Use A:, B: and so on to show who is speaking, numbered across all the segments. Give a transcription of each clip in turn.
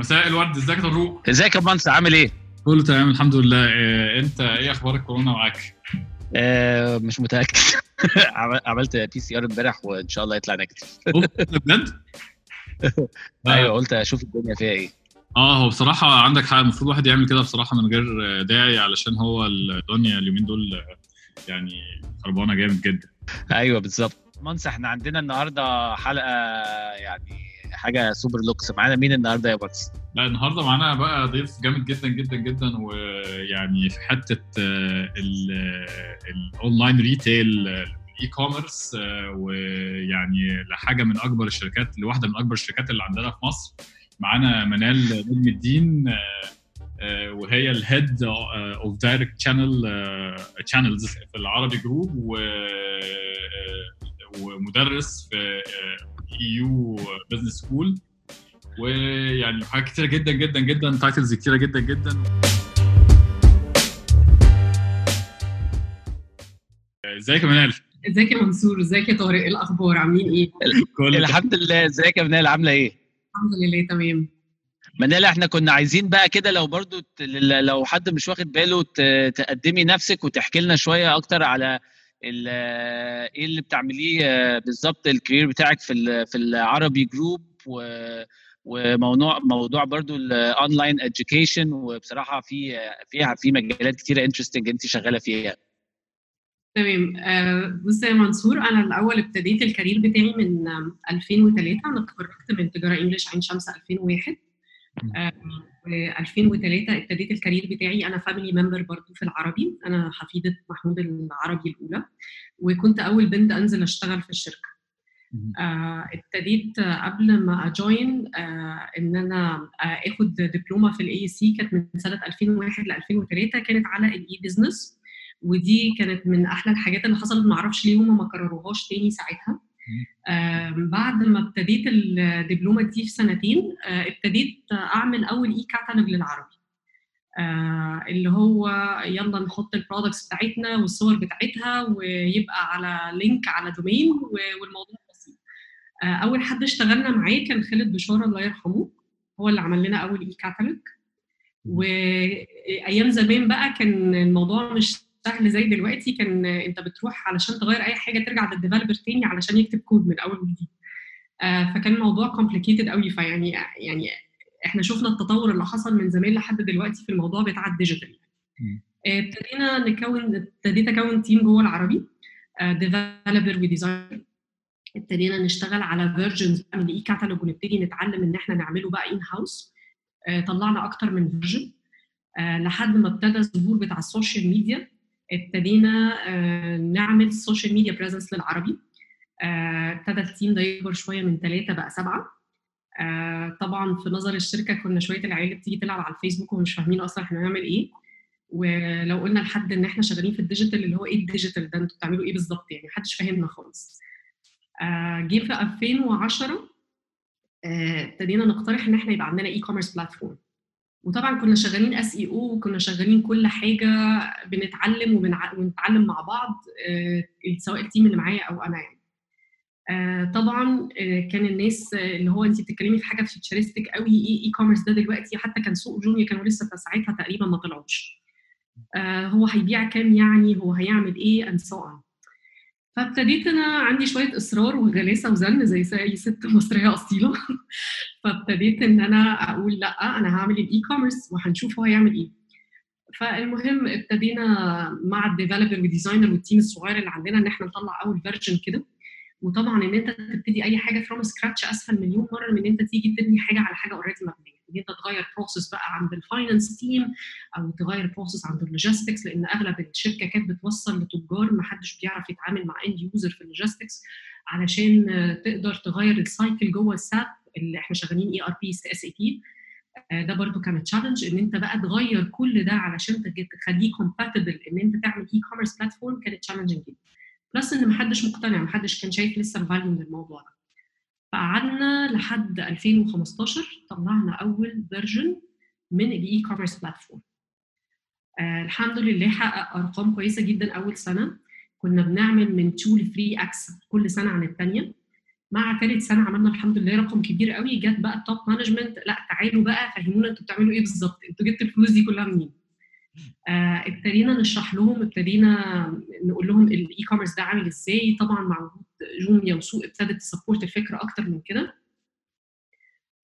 A: مساء الورد ازيك يا طروق
B: ازيك يا منص عامل إيه؟
A: كله تمام الحمد لله. إيه انت إيه أخبار الكورونا معاك؟
B: آه مش متأكد. عملت PCR امبارح وإن شاء الله يطلع negative.
A: بجد؟
B: أيوه قلت أشوف الدنيا فيها إيه.
A: آه هو بصراحة عندك حق المفروض الواحد يعمل كده بصراحة من غير داعي علشان هو الدنيا اليومين دول يعني خربانة جامد جدا.
B: أيوه بالظبط. منص إحنا عندنا النهارده حلقة يعني حاجة super luxe معانا مين النهارده يا منص؟
A: لا النهارده معانا بقى ضيف جامد جدا جدا جدا ويعني في حتة ال online retail ال e-commerce ويعني لحاجة من أكبر الشركات لواحدة من أكبر الشركات اللي عندنا في مصر معانا منال نجم الدين وهي ال head of direct channel channels في العربي group و ومدرس في AU business school ويعني حاجات كتيرة جدا جدا جدا. titles كتيرة جدا جدا. ازيك يا منال؟
C: ازيك يا منصور؟ ازيك يا طارق؟ إيه الأخبار؟ عاملين إيه؟
B: الحمد لله. ازيك يا منال؟ عاملة إيه؟
C: الحمد لله تمام.
B: منال إحنا كنا عايزين بقى كده لو برضو لو حد مش واخد باله تقدمي نفسك وتحكي لنا شوية أكتر على إيه اللي بتعمليه بالظبط ال career بتاعك في في العربي group وموضوع موضوع برضو ال online education وبصراحة في فيها في مجالات كتيرة interesting انت شغالة فيها.
C: تمام. بص يا منصور أنا الأول ابتديت ال career بتاعي من 2003 أنا اتخرجت من تجارة English عين شمس 2001 و 2003 ابتديت الكارير بتاعي أنا family member برضو في العربي. أنا حفيدة محمود العربي الأولى. وكنت أول بنت أنزل أشتغل في الشركة. آه ابتديت قبل ما أ join آه إن أنا آه آخد دبلومة في ال AUC كانت من سنة 2001 ل 2003 كانت على ال e-business ودي كانت من أحلى الحاجات اللي حصلت ما أعرفش ليه هم ما كرروهاش تاني ساعتها. بعد ما ابتديت الدبلومة دي في سنتين آه ابتديت أعمل أول e-catalog للعربي. آه اللي هو يلا نحط ال products بتاعتنا والصور بتاعتها ويبقى على link على domain والموضوع بسيط. آه أول حد اشتغلنا معاه كان خالد بشارة الله يرحمه هو اللي عمل لنا أول e-catalog وأيام زمان بقى كان الموضوع مش سهل زي دلوقتي كان انت بتروح علشان تغير اي حاجة ترجع لل developer تاني علشان يكتب كود من أول وجديد. آه فكان الموضوع complicated قوي. فيعني يعني إحنا شفنا التطور اللي حصل من زمان لحد دلوقتي في الموضوع بتاع ال digital. ابتدينا نكون ابتديت أكون team جوه العربي developer و designer ابتدينا نشتغل على versions من ال e-catalog ونبتدي نتعلم إن إحنا نعمله بقى in-house طلعنا أكتر من version لحد ما ابتدى الظهور بتاع ال social media ابتدينا نعمل ال social media presence للعربي. ابتدى ال team ده يكبر شوية من ثلاثة بقى سبعة. طبعا في نظر الشركة كنا شوية العيال بتيجي تلعب على الفيسبوك ومش فاهمين أصلا إحنا هنعمل إيه. ولو قلنا لحد إن إحنا شغالين في ال digital اللي هو إيه ال digital ده؟ أنتوا بتعملوا إيه بالظبط يعني؟ محدش فاهمنا خالص. جه في 2010 ابتدينا نقترح إن إحنا يبقى عندنا e-commerce platform وطبعا كنا شغالين SEO وكنا شغالين كل حاجة بنتعلم. ونتعلم مع بعض سواء ال team اللي معايا أو أنا يعني. طبعا كان الناس اللي هو انت بتتكلمي في حاجة futuristic قوي إيه e-commerce ده دلوقتي حتى كان سوق جوميا كانوا لسه ساعتها تقريبا ما طلعوش. هو هيبيع كام يعني؟ هو هيعمل إيه؟ and so on فابتديت أنا عندي شوية إصرار وغلاسه وزن زي اي ست مصرية أصيلة. فابتديت إن أنا أقول لأ أنا هعمل ال e-commerce وهنشوف هو هيعمل إيه. فالمهم ابتدينا مع ال developer وال designer وال team الصغير اللي عندنا إن إحنا نطلع أول version كده. وطبعا إن أنت تبتدي أي حاجة from scratch أسهل مليون مرة من إن أنت تيجي تبني حاجة على حاجة already مبنية. إن أنت تغير process بقى عند ال finance team أو تغير process عند ال logistics لأن أغلب الشركة كانت بتوصل لتجار ما حدش بيعرف يتعامل مع end user في ال logistics علشان تقدر تغير ال cycle جوه ال SAP اللي إحنا شغالين اي ار بي اس اي بي ده برضو كانت challenge إن أنت بقى تغير كل ده علشان تخليه compatible إن أنت تعمل e-commerce platform كانت challenging جدا. plus إن محدش مقتنع محدش كان شايف لسه ال value من الموضوع ده. فقعدنا لحد 2015 طلعنا أول version من ال e-commerce platform الحمد لله حقق أرقام كويسة جدا أول سنة. كنا بنعمل من 2 ل 3 X كل سنة عن الثانية مع ثالث سنة عملنا الحمد لله رقم كبير قوي. جت بقى ال top management لا تعالوا بقى فهمونا أنتوا بتعملوا إيه بالظبط. أنتوا جبتوا الفلوس دي كلها منين؟ آه ابتدينا نشرح لهم ابتدينا نقول لهم ال e-commerce ده عامل إزاي. طبعا مع وجود جوميا وسوق ابتدت ت support الفكرة أكتر من كده.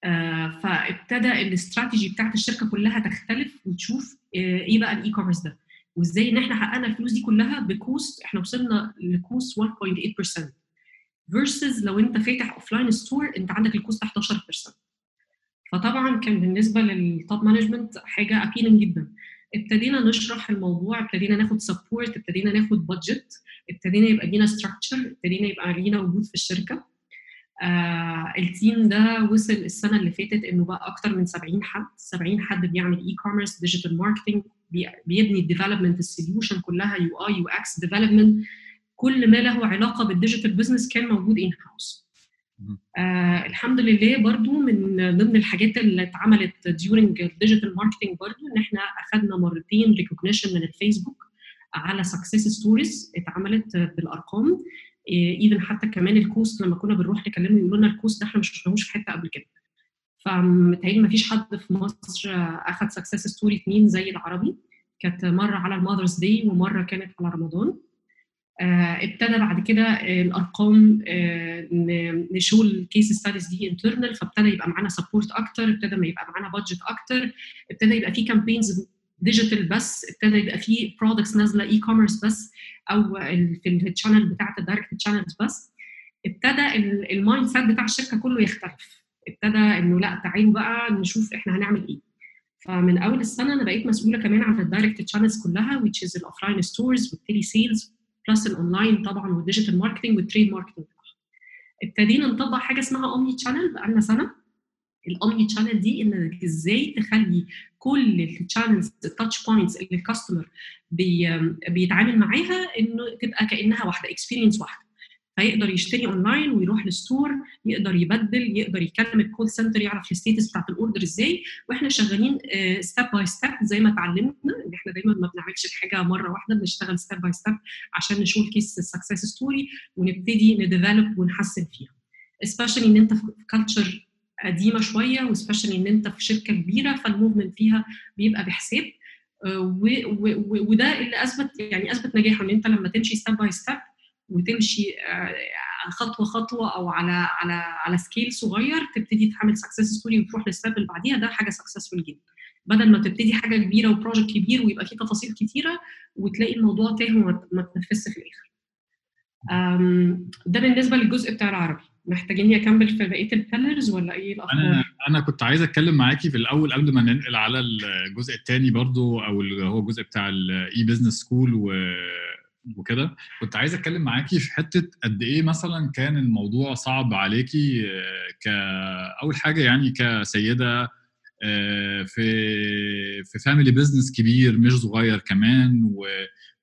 C: آه فابتدى الاستراتيجي بتاعت الشركة كلها تختلف وتشوف آه إيه بقى ال e-commerce ده؟ وإزاي إن إحنا حققنا الفلوس دي كلها ب cost إحنا وصلنا ل cost 1.8% versus لو أنت فاتح offline store أنت عندك ال cost 11% فطبعا كان بالنسبة لل top management حاجة appealing جدا. ابتدينا نشرح الموضوع ابتدينا ناخد support ابتدينا ناخد budget ابتدينا يبقى لينا structure ابتدينا يبقى لينا وجود في الشركة. آه ال team ده وصل السنة اللي فاتت إنه بقى أكتر من 70 حد 70 حد بيعمل e-commerce digital marketing بيبني ال development ال solution كلها UI UX development كل ما له علاقة بال digital business كان موجود in-house آه الحمد لله برضو من ضمن الحاجات اللي اتعملت during ال digital marketing برضو إن إحنا اخذنا مرتين recognition من الفيسبوك على success stories اتعملت بالأرقام. even حتى كمان ال cost لما كنا بنروح نكلمه يقولوا لنا ال cost ده إحنا مش شفناهوش في حتة قبل كده. فمتهيألي ما فيش حد في مصر اخذ success story اثنين زي العربي. كانت مرة على ال Mother's Day ومرة كانت على رمضان. آه ابتدى بعد كده آه الأرقام آه ن show ال case studies دي internal فابتدى يبقى معانا support أكتر ابتدى ما يبقى معانا budget أكتر ابتدى يبقى في campaigns digital بس ابتدى يبقى في products نازلة e-commerce بس أو في ال channel بتاعت ال direct channels بس. ابتدى ال mindset بتاع الشركة كله يختلف. ابتدى إنه لأ تعالوا بقى نشوف إحنا هنعمل إيه. فمن أول السنة أنا بقيت مسؤولة كمان عن ال direct channels كلها which is ال offline stores وال telesales plus ال online طبعا وال digital marketing وال trade marketing ابتدينا نطبق حاجة اسمها omni-channel بقالنا سنة. ال omni-channel دي إنك إزاي تخلي كل ال channels ال touch points اللي ال customer بي بيتعامل معاها إنه تبقى كأنها واحدة experience واحدة. فيقدر يشتري أونلاين ويروح لل store يقدر يبدل يقدر يكلم ال call center يعرف ال status بتاعت ال order إزاي. وإحنا شغالين step by step زي ما اتعلمنا. إن إحنا دايما ما بنعملش الحاجة مرة واحدة بنشتغل step by step عشان نشوف ال case ال success story ونبتدي ن develop ونحسن فيها. Especially إن أنت في culture قديمة شوية و specially إن أنت في شركة كبيرة فال movement فيها بيبقى بحساب. وده اللي أثبت يعني أثبت نجاحه إن أنت لما تمشي step by step وتمشي خطوة خطوة أو على على على scale صغير تبتدي تعمل success story وتروح لل step اللي بعديها ده حاجة successful جدا. بدل ما تبتدي حاجة كبيرة و project كبير ويبقى فيه تفاصيل كتيرة وتلاقي الموضوع تاه وما تنفذش في الآخر. ده بالنسبة للجزء بتاع العربي. محتاجين اكمل في بقية ال pillars ولا إيه الأخبار؟
A: أنا أنا كنت عايز أتكلم معاكي في الأول قبل ما ننقل على الجزء الثاني برضو أو اللي هو الجزء بتاع ال e-business school و وكده. كنت عايز أتكلم معاكي في حتة قد إيه مثلا كان الموضوع صعب عليكي كأول حاجة يعني كسيدة في في family business كبير مش صغير كمان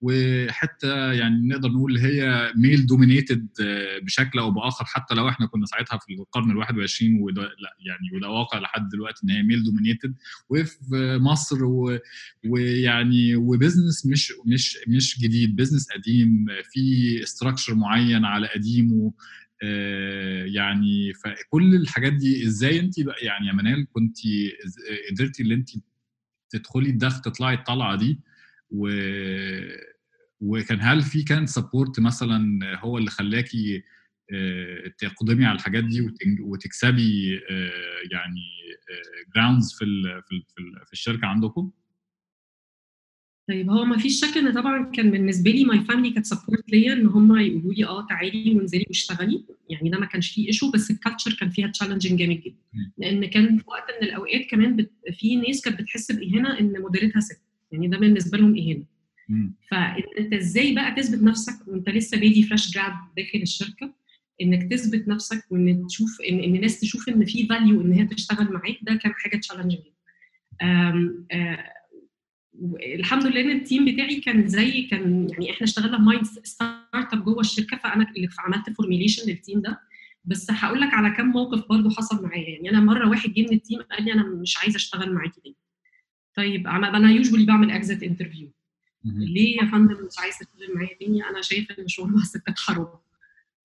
A: وحتى يعني نقدر نقول هي male dominated بشكل أو بآخر حتى لو إحنا كنا ساعتها في القرن ال 21 وده لا يعني وده واقع لحد دلوقتي إن هي male dominated وفي مصر. ويعني و business مش مش مش جديد business قديم في structure معين على قديمه يعني فكل الحاجات دي إزاي انت بقى يعني يا منال كنت قدرتي اللي انت تدخلي الدخل تطلعي الطلعة دي و وكان هل في كان support مثلا هو اللي خلاكي تقدمي على الحاجات دي وتكسبي يعني grounds في في الشركة عندكم؟
C: طيب هو ما فيش شك إن طبعا كان بالنسبة لي my family كانت support ليا إن هم يقولوا لي آه تعالي وانزلي واشتغلي. يعني ده ما كانش فيه issue بس ال culture كان فيها challenging جامد جدا. لأن كان في وقت من الأوقات كمان بت... في ناس كانت بتحس بإهانة إن مديرتها ست يعني ده بالنسبة لهم إهانة. فإنت إزاي بقى تثبت نفسك وأنت لسه بيدي fresh grad داخل الشركة؟ إنك تثبت نفسك وإن تشوف إن, الناس تشوف إن في value إن هي تشتغل معاك ده كان حاجة challenging الحمد لله إن ال team بتاعي كان زي كان يعني إحنا اشتغلنا mind start up جوه الشركة فأنا اللي عملت formulation لل team ده. بس هقول لك على كم موقف برضو حصل معايا. يعني أنا مرة واحد جه من ال team قال لي أنا مش عايزة أشتغل معاكي تاني. طيب أنا usually بعمل exit interview ليه يا فندم مش عايزه تشتغل معايا تاني؟ أنا شايفة إن شغل مع الستات حرام.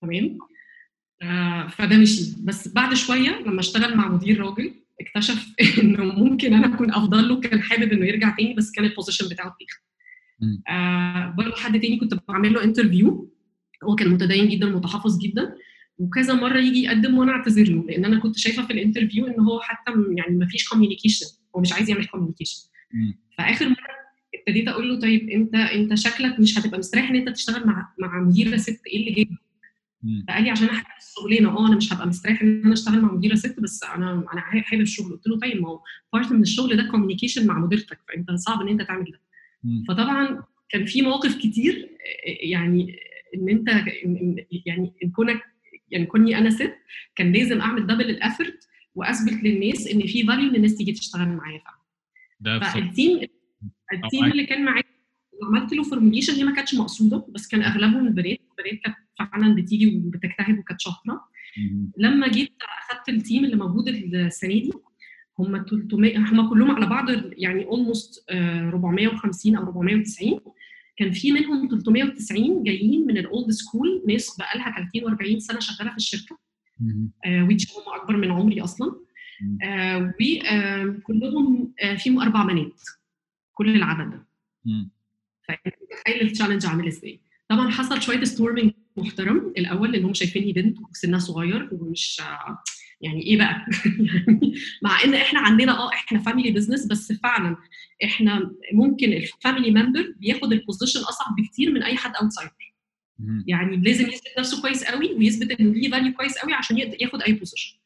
C: تمام؟ آه فده مشي بس بعد شوية لما اشتغل مع مدير راجل اكتشف إنه ممكن أنا أكون أفضل له كان حابب إنه يرجع تاني بس كان ال position بتاعه بيخ آه برضه حد تاني كنت بعمل له interview هو كان متدين جدا متحفظ جدا. وكذا مرة يجي يقدم وأنا أعتذر له لأن أنا كنت شايفة في ال interview إن هو حتى يعني ما فيش communication هو مش عايز يعمل communication فآخر مرة ابتديت أقول له طيب أنت أنت شكلك مش هتبقى مستريح إن أنت تشتغل مع مع مديرة ست إيه اللي جاي فقال لي عشان احب الشغلانة آه أنا مش هبقى مستريح إن أنا أشتغل مع مديرة ست بس أنا أنا حابب الشغل. قلت له طيب ما هو part من الشغل ده communication مع مديرتك فأنت صعب إن أنت تعمل ده. فطبعا كان في مواقف كتير يعني إن أنت يعني إن كونك يعني كوني أنا ست كان لازم أعمل double ال effort وأثبت للناس إن في value إن الناس تيجي تشتغل معايا فعلا. فال team ال team اللي كان معايا عملت له formulation هي ما كانتش مقصودة بس كان أغلبهم البنات البنات كانت فعلا بتيجي وبتجتهد وكانت شاطرة. لما جيت أخدت ال team اللي موجود السنة دي هم 300 هم كلهم على بعض يعني almost 450 أو 490 كان في منهم 390 جايين من ال old school ناس بقى لها 30 و40 سنة شغالة في الشركة. which هم أكبر من عمري أصلا. آه وكلهم آه فيهم أربع بنات. كل العدد ده. فتخيل ال challenge عامل إزاي؟ طبعا حصل شوية storming محترم. الأول لأن هم شايفيني بنت وسنها صغير ومش يعني إيه بقى؟ يعني مع إن إحنا عندنا آه إحنا family business بس فعلا إحنا ممكن ال family member بياخد ال position أصعب بكتير من أي حد outsider يعني لازم يثبت نفسه كويس قوي ويثبت انه ليه value كويس قوي عشان ياخد أي position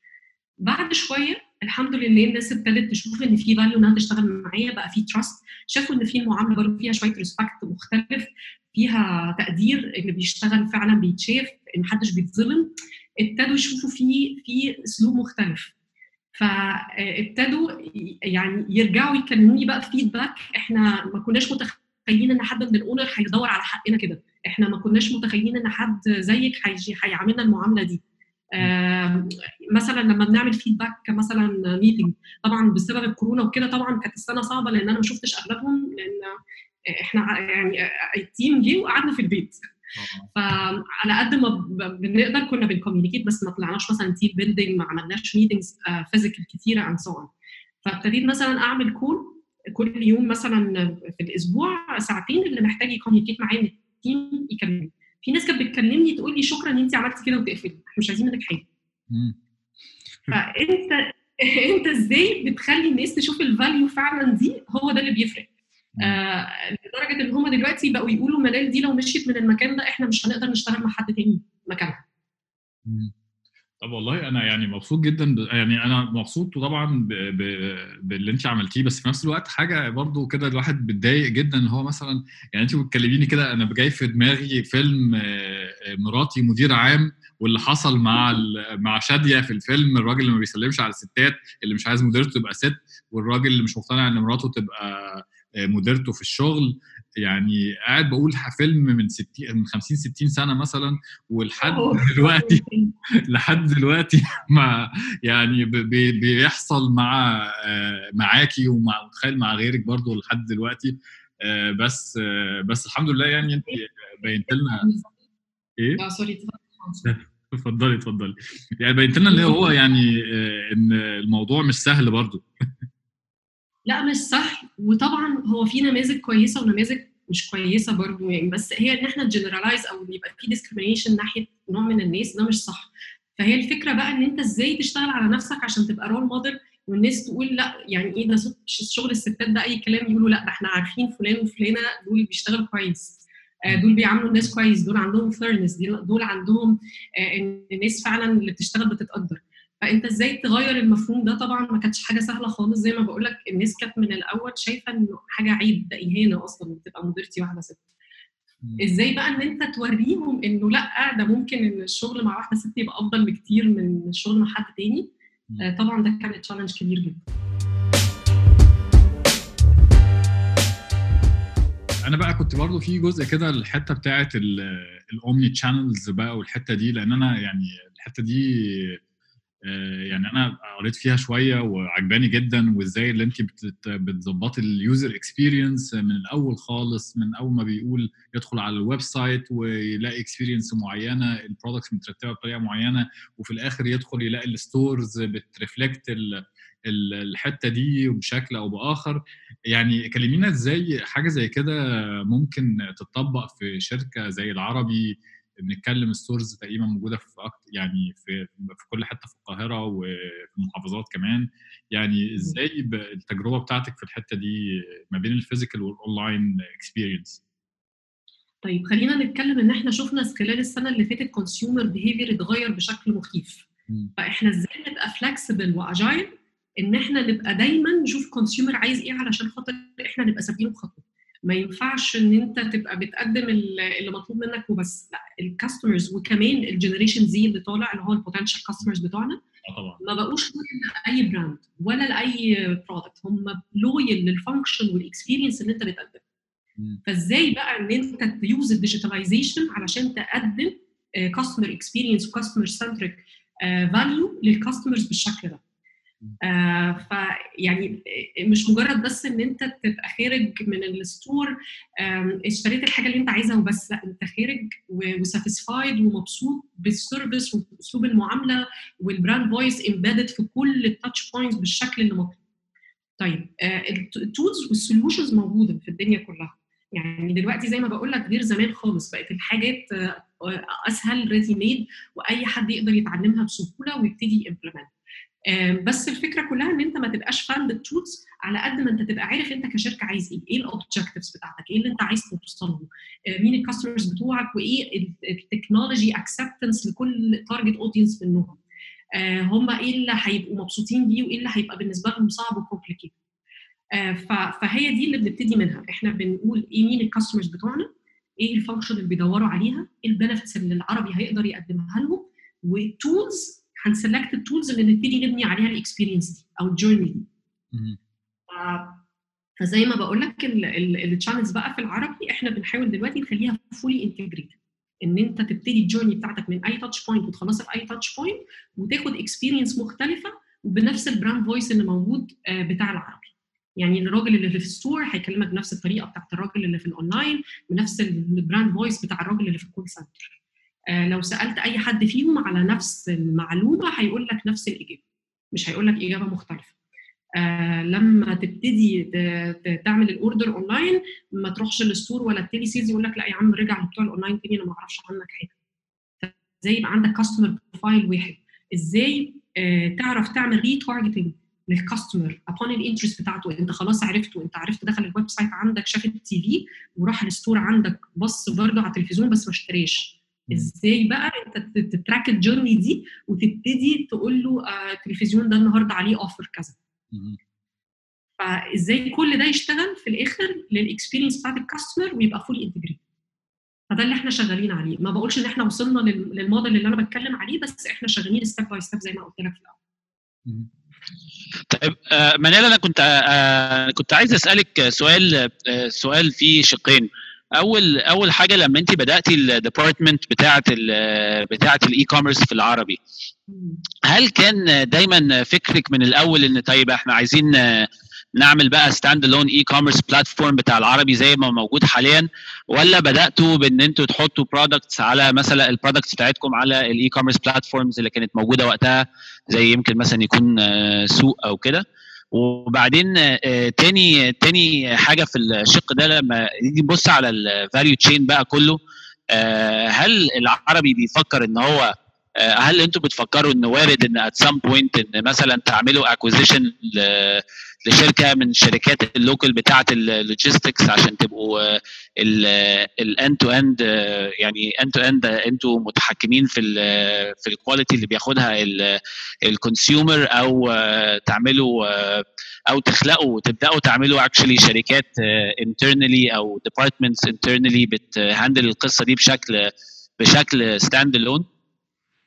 C: بعد شوية الحمد لله الناس ابتدت تشوف إن في value إنها تشتغل معايا بقى في trust شافوا إن في المعامله برضه فيها شوية respect مختلف فيها تقدير اللي بيشتغل فعلا بيتشاف إن محدش بيتظلم. ابتدوا يشوفوا في في اسلوب مختلف. فابتدوا يعني يرجعوا يكلموني بقى feedback إحنا ما كناش متخيلين إن حد من ال owner هيدور على حقنا كده. إحنا ما كناش متخيلين إن حد زيك هيعاملنا المعاملة دي. آه مثلا لما بنعمل feedback مثلا meeting طبعا بسبب الكورونا وكده طبعا كانت السنة صعبة لأن أنا ما شفتش أغلبهم لأن إحنا يعني ال team جه وقعدنا في البيت. فعلى قد ما بنقدر كنا بن communicate بس ما طلعناش مثلا team building ما عملناش meetings physical كتيرة and so فابتديت مثلا أعمل call كل يوم مثلا في الأسبوع ساعتين اللي محتاج ي communicate معايا ال team يكلمني. في ناس كانت بتكلمني تقول لي شكرا إن انت عملتي كده وتقفلي. إحنا مش عايزين منك حاجة. فأنت أنت إزاي بتخلي الناس تشوف ال value فعلا دي؟ هو ده اللي بيفرق. آه لدرجة إن هم دلوقتي بقوا يقولوا منال دي لو مشيت من المكان ده إحنا مش هنقدر نشتغل مع حد تاني مكانها.
A: طب والله أنا يعني مبسوط جدا ب... يعني أنا مبسوط طبعا ب... ب... باللي أنت عملتيه بس في نفس الوقت حاجة برضو كده الواحد بيتضايق جدا إن هو مثلا يعني أنت بتكلميني كده أنا جاي في دماغي فيلم مراتي مدير عام واللي حصل مع ال... مع شادية في الفيلم الراجل اللي ما بيسلمش على الستات اللي مش عايز مديرته تبقى ست والراجل اللي مش مقتنع إن مراته تبقى مديرته في الشغل. يعني قاعد بقول فيلم من 60 من 50 60 سنة مثلا ولحد دلوقتي لحد دلوقتي مع يعني بي بيحصل مع معاكي ومع متخيل مع غيرك برضو لحد دلوقتي. بس بس الحمد لله يعني انت بينت لنا
C: إيه؟ سوري
A: اتفضلي اتفضلي. يعني بينت لنا ان هو يعني إن الموضوع مش سهل برضو.
C: لا مش صح. وطبعا هو في نماذج كويسة ونماذج مش كويسة برضو يعني بس هي إن إحنا generalize أو يبقى في discrimination ناحية نوع من الناس ده مش صح. فهي الفكرة بقى إن أنت إزاي تشتغل على نفسك عشان تبقى role model والناس تقول لأ يعني إيه ده شغل الستات ده أي كلام يقولوا لأ ده إحنا عارفين فلان وفلانة دول بيشتغلوا كويس. دول بيعاملوا الناس كويس دول عندهم fairness دول عندهم إن الناس فعلا اللي بتشتغل بتتقدر. فأنت إزاي تغير المفهوم ده؟ طبعا ما كانتش حاجة سهلة خالص. زي ما بقول لك الناس كانت من الأول شايفة إنه حاجة عيب ده إهانة أصلا تبقى مديرتي واحدة ست. إزاي بقى إن أنت توريهم إنه لأ ده ممكن إن الشغل مع واحدة ست يبقى أفضل بكتير من الشغل مع حد تاني؟ آه طبعا ده كان challenge كبير جدا.
A: أنا بقى كنت برضو في جزء كده الحته بتاعه ال omni channels بقى والحتة دي لأن أنا يعني الحتة دي يعني أنا قريت فيها شوية وعجباني جدا وإزاي اللي انت بتظبطي ال user experience من الأول خالص من أول ما بيقول يدخل على ال website ويلاقي experience معينة ال products مترتبة بطريقة معينة وفي الآخر يدخل يلاقي ال stores بت reflect الحتة دي بشكل أو بآخر. يعني كلمينا إزاي حاجة زي كده ممكن تتطبق في شركة زي العربي بنتكلم stores تقريبا موجودة في يعني في في كل حتة في القاهرة وفي المحافظات كمان. يعني إزاي التجربة بتاعتك في الحتة دي ما بين ال physical وال online experience
C: طيب خلينا نتكلم إن إحنا شفنا خلال السنة اللي فاتت consumer behavior اتغير بشكل مخيف. فإحنا إزاي نبقى flexible و agile إن إحنا نبقى دايما نشوف consumer عايز إيه علشان خاطر إحنا نبقى سابقينه بخطوة؟ ما ينفعش إن أنت تبقى بتقدم اللي مطلوب منك وبس. لا ال customers وكمان ال generation زي اللي طالع اللي هو ال potential customers بتوعنا
A: طبعا.
C: ما بقوش لاي brand ولا لأي product هم loyal لل function وال experience اللي أنت بتقدمها فإزاي بقى إن أنت ت use ال digitalization علشان تقدم customer experience و customer centric value لل customers بالشكل ده؟ آه فيعني مش مجرد بس إن أنت تبقى خارج من ال store اشتريت الحاجة اللي أنت عايزها وبس لأ أنت خارج و satisfied ومبسوط بال service واسلوب المعاملة وال brand voice embedded في كل ال touch points بالشكل اللي مطلوب. طيب آه ال tools وال solutions موجودة في الدنيا كلها يعني دلوقتي زي ما بقول لك غير زمان خالص بقت الحاجات آه أسهل ready made وأي حد يقدر يتعلمها بسهولة ويبتدي ي implement بس الفكرة كلها إن أنت ما تبقاش fan بال tools على قد ما أنت تبقى عارف أنت كشركة عايز إيه، إيه ال objectives بتاعتك، إيه اللي أنت عايز توصل له، مين ال customers بتوعك؟ وإيه ال technology acceptance لكل target audience منهم. هم إيه اللي هيبقوا مبسوطين بيه؟ وإيه اللي هيبقى بالنسبة لهم صعب و complicated. فهي دي اللي بنبتدي منها، إحنا بنقول إيه مين ال customers بتوعنا، إيه ال function اللي بيدوروا عليها، إيه ال benefits اللي العربي هيقدر يقدمها لهم، وال tools هن select ال tools اللي نبتدي نبني عليها ال experience دي أو ال journey دي. فزي ما بقول لك ال channels بقى في العربي إحنا بنحاول دلوقتي نخليها fully integrated إن أنت تبتدي ال journey بتاعتك من أي touch point وتخلصها في أي touch point وتاخد experience مختلفة وبنفس ال brand voice اللي موجود بتاع العربي. يعني الراجل اللي في ال store هيكلمك بنفس الطريقة بتاعت الراجل اللي في الاونلاين بنفس ال brand voice بتاع الراجل اللي في ال call center آه لو سألت أي حد فيهم على نفس المعلومة هيقول لك نفس الإجابة مش هيقول لك إجابة مختلفة. آه لما تبتدي تعمل ال order online ما تروحش لل store ولا ال telesales يقول لك لا يا عم رجع لبتوع الاونلاين تاني أنا ما أعرفش عنك حاجة. إزاي يبقى عندك customer profile واحد؟ إزاي آه تعرف تعمل retargeting لل customer upon ال interest بتاعته؟ أنت خلاص عرفته أنت عرفت دخل ال website عندك شاف ال TV وراح ال store عندك بص برضه على التلفزيون بس ما اشتراش إزاي بقى أنت ت track ال journey دي وتبتدي تقول له آه التلفزيون ده النهارده عليه offer كذا. فإزاي كل ده يشتغل في الآخر لل experience بتاعت ال customer ويبقى fully integrate فده اللي إحنا شغالين عليه. ما بقولش إن إحنا وصلنا للموديل اللي أنا بتكلم عليه بس إحنا شغالين step by step زي ما قلت لك في الأول.
B: طيب آه منال أنا كنت آه كنت عايز أسألك سؤال سؤال فيه شقين. أول أول حاجة لما انت بداتي ال department بتاعة ال بتاعة ال e-commerce في العربي هل كان دايما فكرك من الأول إن طيب إحنا عايزين نعمل بقى stand alone e-commerce platform بتاع العربي زي ما موجود حاليا ولا بدأتوا بإن أنتوا تحطوا products على مثلا ال products بتاعتكم على ال e-commerce platforms اللي كانت موجودة وقتها زي يمكن مثلا يكون سوق أو كده؟ وبعدين تاني تاني حاجة في الشق ده لما نيجي نبص على ال value chain بقى كله هل العربي بيفكر إن هو هل أنتوا بتفكروا إن وارد إن at some point إن مثلا تعملوا acquisition لشركة من شركات ال local بتاعة ال logistics عشان تبقوا ال end to end يعني end to end أنتوا متحكمين في ال في ال quality اللي بياخدها ال consumer أو تعملوا أو تخلقوا تبدأوا تعملوا actually شركات internally أو departments internally بت handle القصة دي بشكل بشكل stand alone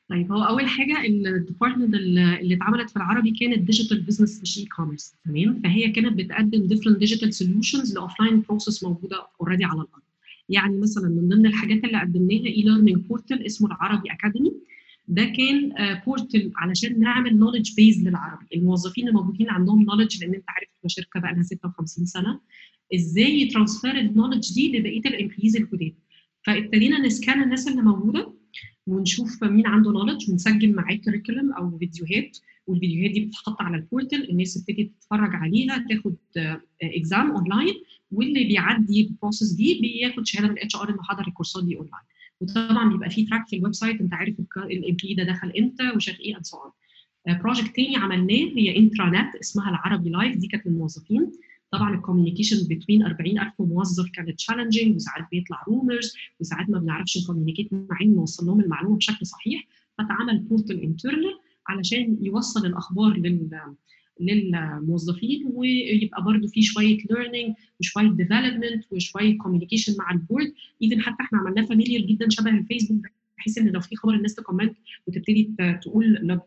C: طيب هو أول حاجة ال department اللي اتعملت في العربي كانت digital business مش e-commerce تمام؟ فهي كانت بتقدم different digital solutions ل offline process موجودة already على الأرض. يعني مثلا من ضمن الحاجات اللي قدمناها e-learning portal اسمه العربي Academy ده كان portal علشان نعمل knowledge base للعربي. الموظفين الموجودين عندهم knowledge لأن أنت عارف الشركة بقى لها 56 سنة. إزاي ي transfer ال knowledge دي لبقية ال employees الجداد؟ فابتدينا ن scan الناس اللي موجودة. ونشوف مين عنده knowledge ونسجل معاه curriculum أو فيديوهات. والفيديوهات دي بتتحط على ال portal الناس تبتدي تتفرج عليها تاخد exam online واللي بيعدي ال process دي بياخد شهادة من ال HR انه حضر الكورسات دي اونلاين وطبعا بيبقى في track في ال website أنت عارف ال employee ده دخل إمتى وشاف إيه and so on project تاني عملناه هي intranet اسمها العربي Live دي كانت للموظفين. طبعا ال communication بين 40000 موظف كانت challenging وساعات بيطلع rumors وساعات ما بنعرفش ن communicate معاهم نوصل لهم المعلومة بشكل صحيح. فاتعمل portal internal علشان يوصل الأخبار لل للموظفين ويبقى برضو في شوية learning وشوية development وشوية communication مع ال board even حتى إحنا عملناه familiar جدا شبه الفيسبوك. بحيث إن لو في خبر الناس ت comment وتبتدي تقول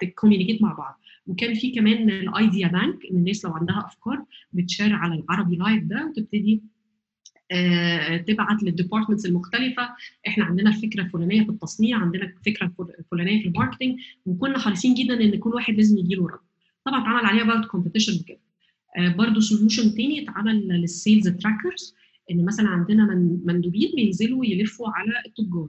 C: ت communicate مع بعض. وكان في كمان ال idea bank إن الناس لو عندها أفكار بت share على العربي Live ده وتبتدي تبعت لل departments المختلفة. إحنا عندنا الفكرة الفلانية في التصنيع عندنا فكره الفلانية في ال marketing وكنا حريصين جدا إن كل واحد لازم يجي له رد. طبعا اتعمل عليها بقى competition وكده. برضه solution تاني اتعمل لل sales trackers إن مثلا عندنا من مندوبين بينزلوا يلفوا على التجار.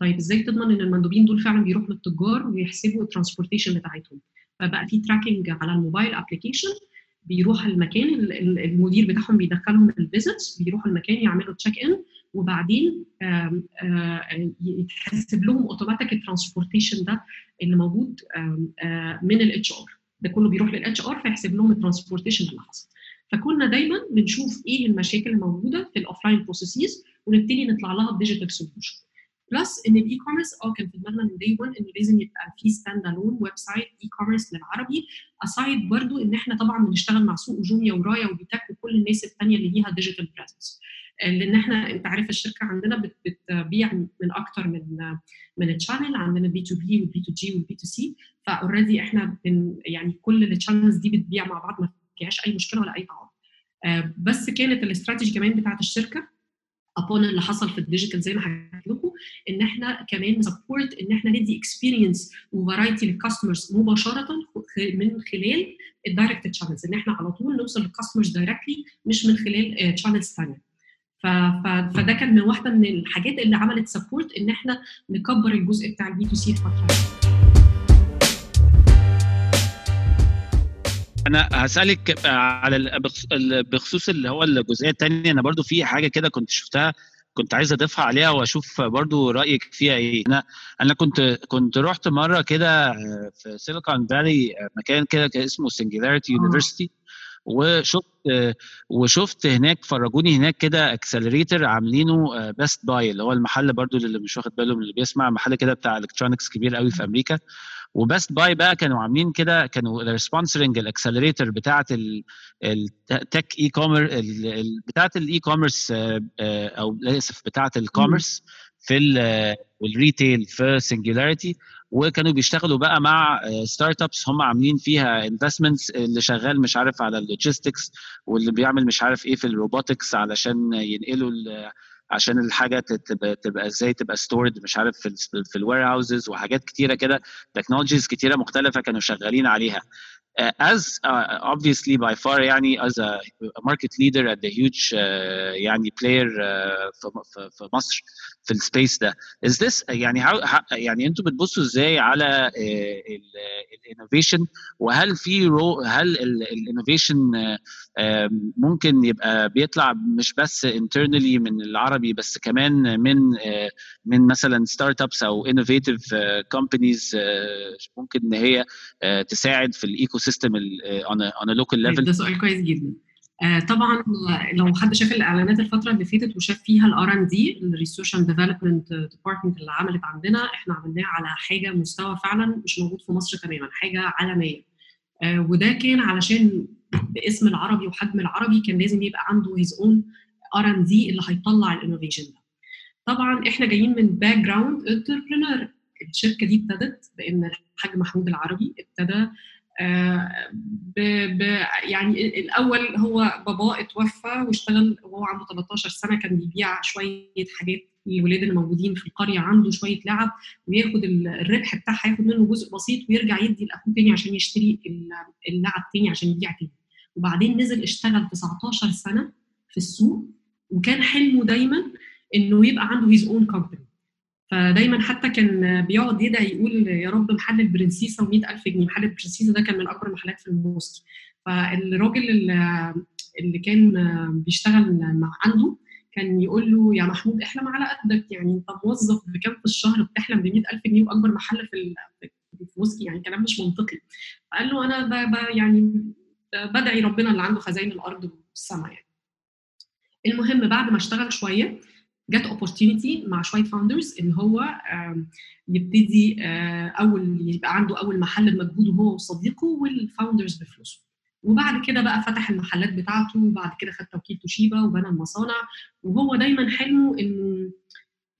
C: طيب إزاي تضمن إن المندوبين دول فعلا بيروحوا للتجار ويحسبوا ال transportation بتاعتهم؟ فبقى في tracking على ال mobile application بيروح المكان المدير بتاعهم بيدخلهم ال visits بيروحوا المكان يعملوا check in وبعدين يتحسب لهم automatic ال transportation ده اللي موجود آم من ال HR ده كله بيروح لل HR فيحسب لهم ال transportation اللي حصل. فكنا دايما بنشوف إيه المشاكل الموجودة في ال offline processes ونبتدي نطلع لها ب digital solution plus إن ال e-commerce آه كان في دماغنا من day 1 إن لازم يبقى في stand alone website e-commerce للعربي aside برضو إن إحنا طبعا بنشتغل مع سوق وجوميا ورايا وبي تك وكل الناس الثانية اللي ليها digital presence لأن إحنا أنت عارف الشركة عندنا بتبيع من أكتر من من ال channel عندنا B2B وال B2G وال B2C ف already إحنا بن يعني كل ال channels دي بتبيع مع بعض ما فيهاش أي مشكلة ولا أي تعارض. بس كانت الاستراتيجي كمان بتاعت الشركة upon اللي حصل في ال digital زي ما حكيت لكم إن إحنا كمان support إن إحنا ندي experience و variety لل customers مباشرة من خلال ال direct channels إن إحنا على طول نوصل لل customers directly مش من خلال channels ثانية فده كان من واحدة من الحاجات اللي عملت support إن إحنا نكبر الجزء بتاع ال B2C الفترة
B: أنا هسألك على بخصوص اللي هو الجزئية الثانية أنا برضو في حاجة كده كنت شفتها كنت عايز أضيفها عليها وأشوف برضو رأيك فيها إيه. أنا أنا كنت كنت رحت مرة كده في Silicon Valley مكان كده اسمه Singularity University وشفت وشفت هناك فرجوني هناك كده accelerator عاملينه Best Buy اللي هو المحل برضو اللي مش واخد باله من اللي بيسمع محل كده بتاع electronics كبير قوي في أمريكا. و Best Buy بقى كانوا عاملين كده كانوا sponsoring ال accelerator بتاعه ال tech e-commerce بتاعه ال e-commerce أو اسف بتاعه ال commerce في ال retail في Singularity وكانوا بيشتغلوا بقى مع startups هم عاملين فيها investments اللي شغال مش عارف على ال logistics واللي بيعمل مش عارف إيه في ال robotics علشان ينقلوا عشان الحاجة تبقى, تبقى إزاي تبقى stored مش عارف في ال في ال warehouses وحاجات كتيرة كده technologies كتيرة مختلفة كانوا شغالين عليها. uh, as uh, obviously by far يعني as a market leader the huge uh, يعني player uh, في, في مصر في ال space ده. Is this يعني how, يعني أنتوا بتبصوا إزاي على ال innovation وهل في رو هل ال innovation ممكن يبقى بيطلع مش بس internally من العربي بس كمان من من مثلا startups أو innovative companies ممكن إن هي تساعد في ال ecosystem on a local level
C: ده سؤال كويس جدا. آه طبعا لو حد شاف الإعلانات الفترة اللي فاتت وشاف فيها ال R&D ال research and development department اللي عملت عندنا إحنا عملناها على حاجة مستوى فعلا مش موجود في مصر تماما حاجة عالمية. آه وده كان علشان باسم العربي وحجم العربي كان لازم يبقى عنده his own R&D اللي هيطلع ال innovation ده. طبعا إحنا جايين من background entrepreneur الشركة دي ابتدت بإن الحاج محمود العربي ابتدى ب ب يعني الأول هو باباه اتوفى واشتغل وهو عنده 13 سنة كان بيبيع شوية حاجات الولاد اللي موجودين في القرية عنده شوية لعب وياخد الربح بتاعها ياخد منه جزء بسيط ويرجع يدي لأخوه تاني عشان يشتري اللعب تاني عشان يبيع تاني. وبعدين نزل اشتغل 19 سنة في السوق وكان حلمه دايما إنه يبقى عنده his own company فدايما حتى كان بيقعد يدعي يقول يا رب محل البرنسيسة و100000 جنيه محل البرنسيسة ده كان من أكبر المحلات في الموسكي فالراجل اللي, كان بيشتغل عنده كان يقول له يا محمود احلم على قدك يعني انت موظف بكام في الشهر بتحلم ب 100000 جنيه وأكبر محل في موسكي يعني كلام مش منطقي. فقال له أنا ب يعني بدعي ربنا اللي عنده خزائن الأرض والسماء يعني. المهم بعد ما اشتغل شوية جت opportunity مع شوية founders ان هو يبتدي أول يبقى عنده أول محل بمجهوده هو وصديقه وال founders بفلوسه. وبعد كده بقى فتح المحلات بتاعته وبعد كده خد توكيل توشيبا وبنى المصانع. وهو دايما حلمه إنه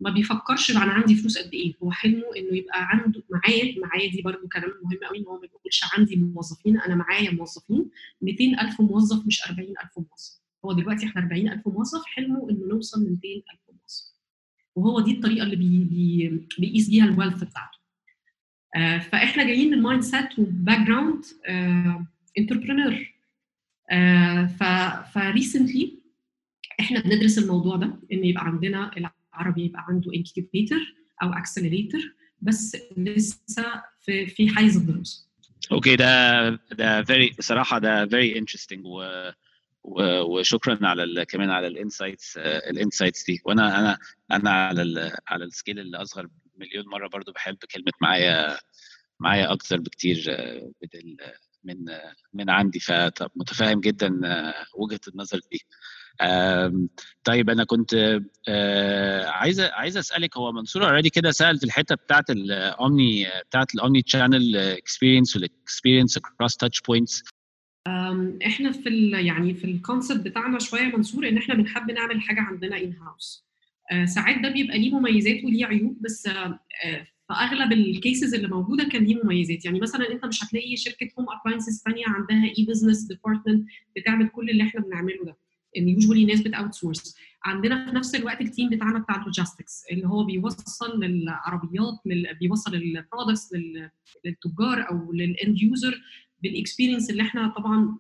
C: ما بيفكرش أنا عندي فلوس قد إيه. هو حلمه إنه يبقى عنده معايا معايا دي برضو كلام مهم قوي إن هو ما بيقولش عندي موظفين أنا معايا موظفين. 200000 موظف مش 40000 موظف. هو دلوقتي إحنا 40000 موظف حلمه إنه نوصل ل 200000 موظف وهو دي الطريقة اللي بي بي بيقيس بيها ال wealth بتاعته. آه فإحنا جايين من mindset و background entrepreneur فـ recently إحنا بندرس الموضوع ده إن يبقى عندنا العربي يبقى عنده incubator أو accelerator بس لسه في في حيز الدراسه
B: okay ده ده very صراحة ده very interesting و وشكرا على كمان على ال insights ال insights دي. وأنا أنا أنا على على ال scale اللي اصغر مليون مرة برضو بحب كلمة معايا معايا أكتر بكتير بدل من من عندي. فمتفاهم جدا وجهة النظر دي. طيب أنا كنت عايز عايز أسألك هو منصور already كده سأل في الحتة بتاعت ال omni بتاعت ال omni-channel experience وال experience across touch
C: points إحنا في ال يعني في ال concept بتاعنا شوية منصور إن إحنا بنحب نعمل حاجة عندنا in-house ساعات ده بيبقى ليه مميزات وليه عيوب بس في أغلب ال cases اللي موجودة كان ليه مميزات. يعني مثلا أنت مش هتلاقي شركة home appliances ثانية عندها e-business department بتعمل كل اللي إحنا بنعمله ده. إن usually ناس بت outsource عندنا في نفس الوقت ال team بتاعنا بتاع ال logistics اللي هو بيوصل للعربيات لل... بيوصل ال products لل... للتجار أو لل end user بال experience اللي إحنا طبعا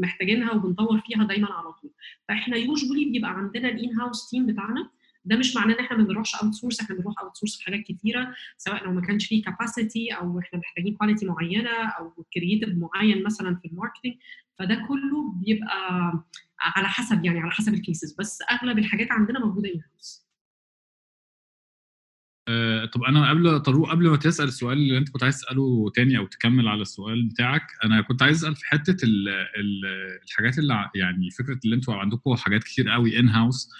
C: محتاجينها وبنطور فيها دايما على طول. فاحنا usually بيبقى عندنا ال in-house team بتاعنا. ده مش معناه إن إحنا ما بنروحش outsource إحنا بنروح outsource في حاجات كتيرة سواء لو ما كانش فيه capacity أو إحنا محتاجين quality معينة أو creative معين مثلا في ال marketing فده كله بيبقى على حسب يعني على حسب ال cases بس أغلب الحاجات عندنا موجودة in-house
A: أه طب أنا قبل طارق قبل ما تسأل السؤال اللي أنت كنت عايز تسأله تاني أو تكمل على السؤال بتاعك أنا كنت عايز أسأل في حتة ال ال الحاجات اللي يعني فكرة اللي أنتوا عندكم حاجات كتير قوي in-house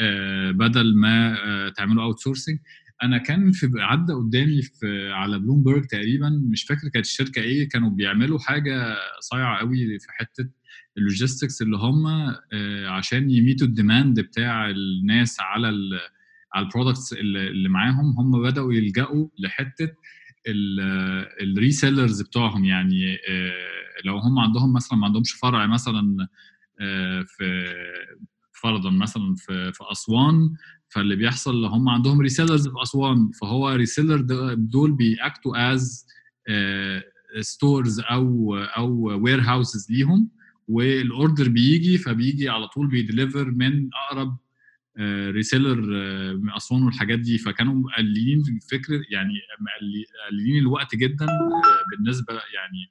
A: أه بدل ما أه تعملوا outsourcing أنا كان في عدى قدامي في على بلومبرج تقريبا مش فاكر كانت الشركة إيه كانوا بيعملوا حاجة صايعة قوي في حتة ال logistics اللي هم عشان ي meet وا ال demand بتاع الناس على على ال products اللي معاهم هم بدأوا يلجأوا لحتة ال resellers بتوعهم. يعني لو هم عندهم مثلا ما عندهمش فرع مثلا في فرضا مثلا في في أسوان فاللي بيحصل هم عندهم resellers في أسوان فهو reseller دول بي act وا as stores أو أو warehouses ليهم وال order بيجي فبيجي على طول بي deliver من أقرب reseller من أسوان والحاجات دي. فكانوا مقللين فكره يعني مقللين الوقت جدا بالنسبة يعني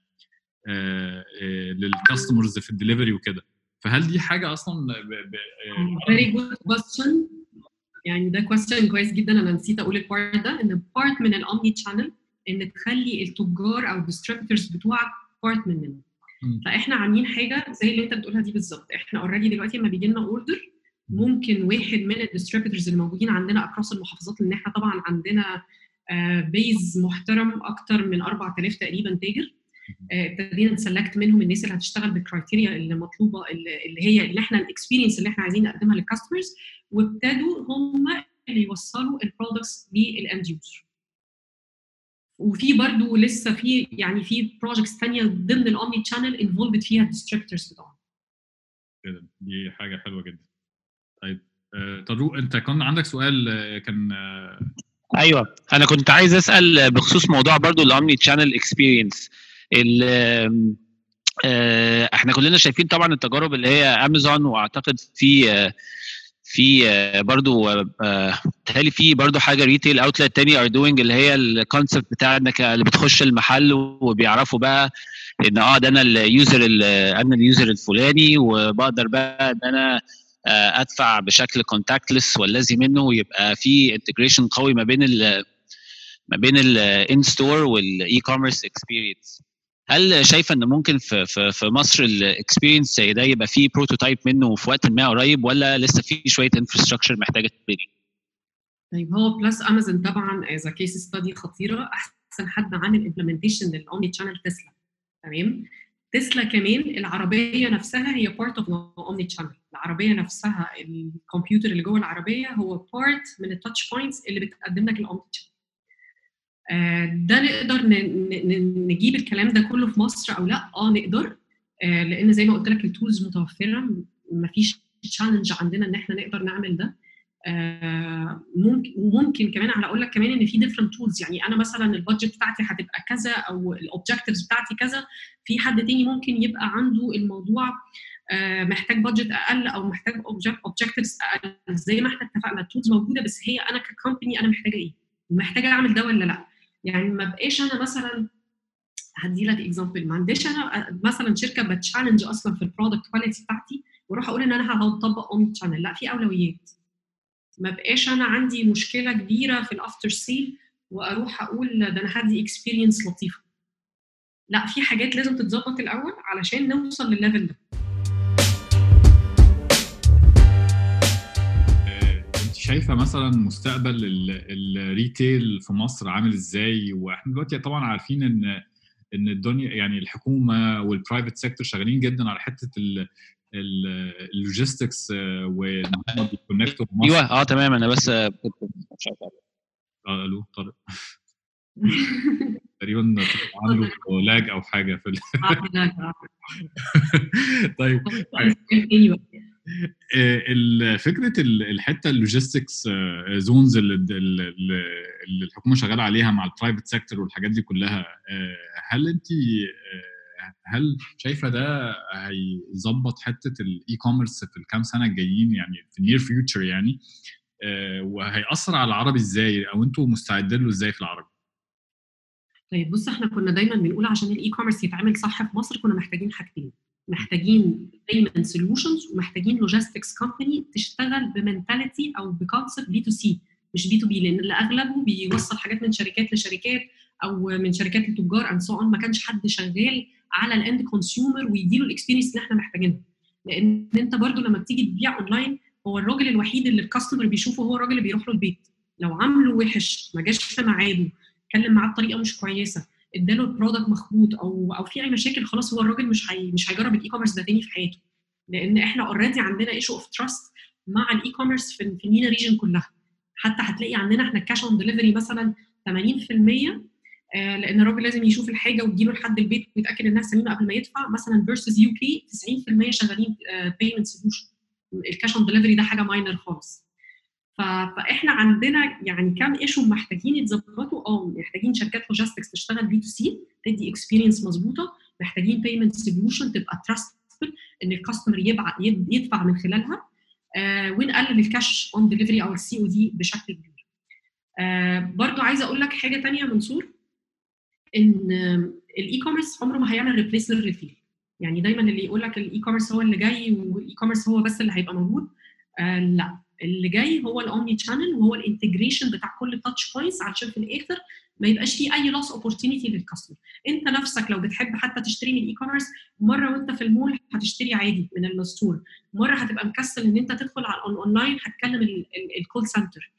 A: لل customers في الدليفري وكده. فهل دي حاجة أصلا
C: فيري جود question يعني ده كويستشن كويس جدا. أنا نسيت أقول ال part ده. إن part من ال omni-channel إن تخلي التجار أو ال distributors بتوعك part مننا. فإحنا عاملين حاجة زي اللي أنت بتقولها دي بالظبط. إحنا already دلوقتي لما بيجي لنا order ممكن واحد من ال distributors اللي موجودين عندنا across المحافظات لأن إحنا طبعا عندنا base محترم أكتر من 4000 تقريبا تاجر. ابتدينا ن select منهم الناس اللي هتشتغل بال criteria اللي مطلوبة اللي هي اللي إحنا ال experience اللي إحنا عايزين نقدمها لل customers وابتدوا هم اللي يوصلوا ال products لل end user وفي برضه لسه في يعني في projects ثانية ضمن ال omni-channel involved فيها ال distributors
A: بتوعهم. دي حاجة حلوة جدا. طيب آه، طارق انت كان عندك سؤال آه، كان آه،
B: أيوه. أنا كنت عايز أسأل بخصوص موضوع برضو ال omni-channel experience إحنا كلنا شايفين طبعا التجارب اللي هي امازون وأعتقد في في برضو بتهيألي في برضو حاجة retail outlet تاني are doing اللي هي ال concept بتاع إنك اللي بتخش المحل وبيعرفوا بقى إن آه ده أنا ال user ال- أنا ال user الفلاني وبقدر بقى إن أنا أدفع بشكل contactless والذي منه ويبقى في integration قوي ما بين ال ما بين ال in-store وال e-commerce experience هل شايفه إن ممكن في في في مصر ال experience زي ده يبقى فيه prototype منه في وقت ما قريب ولا لسه في شوية infrastructure محتاجة تتبني؟
C: طيب هو plus امازون طبعا as case study خطيرة أحسن حد عامل implementation لل omni-channel تسلا. تمام؟ تسلا كمان العربية نفسها هي part of omni-channel العربية نفسها الكمبيوتر اللي جوه العربية هو part من ال touch points اللي بتقدم لك ال omni-channel آه، ده نقدر نجيب الكلام ده كله في مصر أو لأ؟ آه نقدر. آه، لأن زي ما قلت لك ال tools متوفرة مفيش challenge عندنا إن إحنا نقدر نعمل ده. آه، ممكن وممكن كمان على أقول لك كمان إن في different tools يعني أنا مثلا ال budget بتاعتي هتبقى كذا أو ال objectives بتاعتي كذا في حد تاني ممكن يبقى عنده الموضوع آه، محتاج budget أقل أو محتاج objectives أقل. زي ما إحنا اتفقنا ال tools موجودة بس هي أنا ك company أنا محتاجة إيه؟ ومحتاجه أعمل ده ولا لأ؟ يعني ما بقاش أنا مثلا هدي لك example ما عنديش أنا مثلا شركة ب challenge أصلا في ال product quality بتاعتي وأروح أقول إن أنا هطبق omni channel لأ في أولويات. ما بقاش أنا عندي مشكلة كبيرة في ال after sale وأروح أقول ده أنا هدي experience لطيفة. لا في حاجات لازم تتظبط الأول علشان نوصل للل level ده.
A: آه، أنت شايفة مثلا مستقبل ال- ال retail في مصر عامل إزاي؟ وإحنا دلوقتي طبعا عارفين إن إن الدنيا يعني الحكومة وال private sector شغالين جدا على حتة ال logistics آه، وان هم بي connect وا
B: أيوه آه تمام. أنا بس كنت مش عارف.
A: آه، ألو طارق. تقريبا عنده lag أو حاجة في ال...
C: آه،.
A: طيب
C: أيوه.
A: آه، ال- فكرة ال- الحتة ال logistics zones اللي الحكومة شغالة عليها مع ال private sector والحاجات دي كلها هل انت هل شايفة ده هيظبط حتة ال e-commerce في الكام سنة الجايين يعني في ال near future يعني؟ آه، وهيأثر على العربي إزاي؟ أو أنتوا مستعدين له إزاي في العربي؟
C: طيب بص إحنا كنا دايما بنقول عشان ال e-commerce يتعمل صح في مصر كنا محتاجين حاجتين. محتاجين payment solutions ومحتاجين logistics company تشتغل ب mentality أو ب concept B2C مش B2B لأن اللي أغلبه بيوصل حاجات من شركات لشركات أو من شركات لتجار and so ما كانش حد شغال على ال end consumer ويديله ال experience اللي إحنا محتاجينها. لأن أنت برضو لما بتيجي تبيع اونلاين هو الراجل الوحيد اللي ال customer بيشوفه هو الراجل اللي بيروح له البيت. لو عامله وحش ما جاش في ميعاده اتكلم معاه بطريقة مش كويسة اداله ال product مخبوط أو أو في أي مشاكل خلاص هو الراجل مش هي مش هيجرب ال e-commerce ده تاني في حياته. لأن إحنا already عندنا issue of trust مع ال e-commerce في ال MENA region كلها. حتى هتلاقي عندنا إحنا ال cash on delivery مثلا 80% آه، لأن الراجل لازم يشوف الحاجة وتجيله لحد البيت ويتأكد إنها سليمة قبل ما يدفع. مثلا versus UK 90% شغالين payment solution ال cash on delivery ده حاجة minor خالص. فإحنا عندنا يعني كام issue محتاجين يتظبطوا. آه محتاجين شركات logistics تشتغل B2C تدي experience مظبوطة. محتاجين payment solution تبقى trustful إن ال customer يدفع من خلالها. آه ونقلل ال cash on delivery أو ال COD بشكل كبير. آه برضو عايزة أقول لك حاجة يا منصور. إن ال e-commerce عمره ما هيعمل replace لل retail يعني دايما اللي يقول لك ال e-commerce هو اللي جاي وال e-commerce هو بس اللي هيبقى موجود آه لا. اللي جاي هو ال omni channel وهو ال integration بتاع كل touch points علشان في الآخر ما يبقاش فيه أي loss opportunity لل customer أنت نفسك لو بتحب حتى تشتري من ال e-commerce مرة وأنت في المول هتشتري عادي من ال store مرة هتبقى مكسل إن أنت تدخل على الاونلاين هتكلم ال call center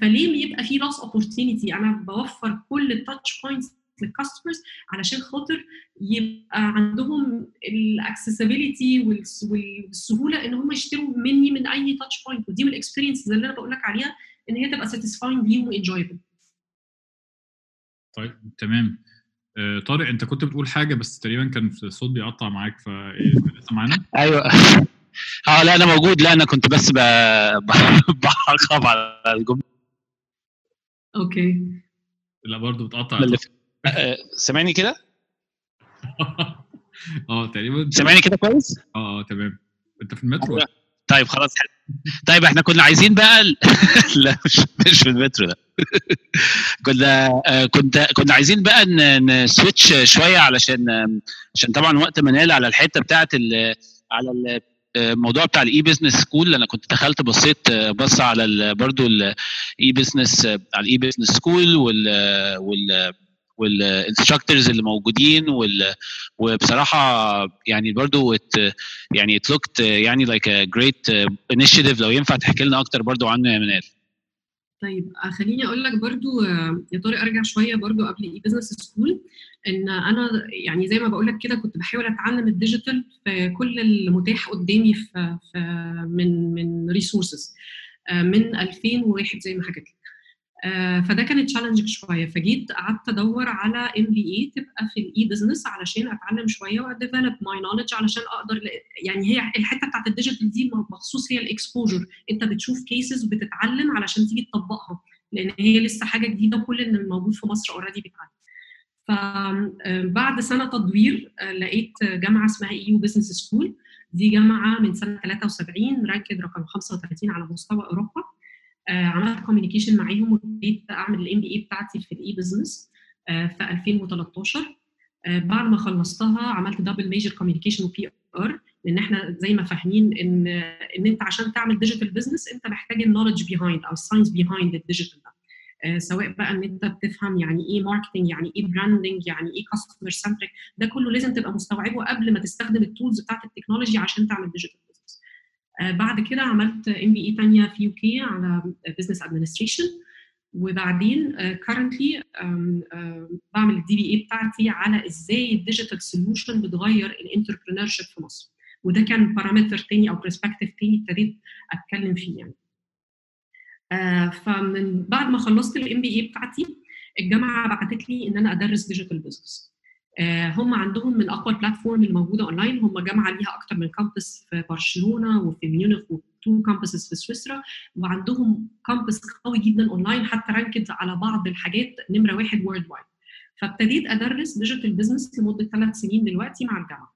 C: فليه يبقى في loss opportunity أنا بوفر كل ال touch points لل customers علشان خاطر يبقى عندهم ال accessibility والسهولة إن هم يشتروا مني من أي touch point ودي من ال experience اللي أنا بقول لك عليها إن هي تبقى satisfying ليهم و enjoyable
A: طيب تمام. آه، طارق أنت كنت بتقول حاجة بس تقريبا كان الصوت بيقطع معاك فايه لسه معانا؟
B: أيوه. آه لا أنا موجود. لا أنا كنت بس بعقب على الجملة.
C: okay.
A: لا برضه بتقطع.
B: سامعني كده؟
A: آه تقريبا.
B: سامعني كده كويس؟
A: آه آه تمام. انت في المترو.
B: طيب خلاص. حلو طيب إحنا كنا عايزين بقى ال... لا مش مش في المترو ده. كنا آه، كنت كنا عايزين بقى ن switch شوية علشان عشان طبعا وقت ما نال على الحتة بتاعت ال... على ال- آه، الموضوع بتاع ال e-business school أنا كنت دخلت بصيت آه، بص على. برضو ال e-business على ال e-business school وال وال وال instructors اللي موجودين وال وبصراحة يعني برضو يعني it looked يعني like a great initiative لو ينفع تحكي لنا أكتر برضو عنه يا منال.
C: طيب آه، خليني أقول لك برضو آه، يا طارق أرجع شوية برضو قبل e-business school إن أنا يعني زي ما بقول لك كده كنت بحاول أتعلم ال digital في كل المتاح قدامي في, من من resources من 2001 زي ما حكيت لك. آه، فده كانت challenge شوية. فجيت قعدت أدور على MBA تبقى في ال e-business علشان أتعلم شوية وأ develop my knowledge علشان أقدر يعني هي الحتة بتاعت ال digital دي مخصوص هي ال exposure أنت بتشوف cases بتتعلم علشان تيجي تطبقها لأن هي لسه حاجة جديدة وكل اللي موجود في مصر already بيتعلم. فبعد سنة تدوير آه، لقيت جامعة اسمها EU Business School دي جامعة من سنة 73 ranked رقم 35 على مستوى أوروبا. آه، عملت communication معاهم وابتديت أعمل ال MBA بتاعتي في ال e-business في 2013 آه، بعد ما خلصتها عملت double major communication و PR لأن إحنا زي ما فاهمين إن إن أنت عشان تعمل digital business أنت محتاج ال knowledge behind أو ال science behind ال digital ده. آه، سواء بقى إن أنت بتفهم يعني إيه marketing يعني إيه branding يعني إيه customer centric ده كله لازم تبقى مستوعبه قبل ما تستخدم ال tools بتاعت التكنولوجي عشان تعمل digital بعد كده عملت MBA ثانية في UK على business administration وبعدين currently بعمل ال DBA بتاعتي على إزاي ال digital solution بتغير ال entrepreneurship في مصر. وده كان parameter تاني أو perspective تاني ابتديت أتكلم فيه يعني. آه، فمن بعد ما خلصت ال MBA بتاعتي الجامعة بعتت لي إن أنا أدرس digital business هم عندهم من أقوى ال platform اللي موجودة اونلاين هم جامعة ليها أكتر من campus في برشلونة وفي ميونخ و two campuses في سويسرا وعندهم campus قوي جدا اونلاين حتى ranked على بعض الحاجات نمرة واحد worldwide فابتديت أدرس digital business لمدة ثلاث سنين دلوقتي مع الجامعة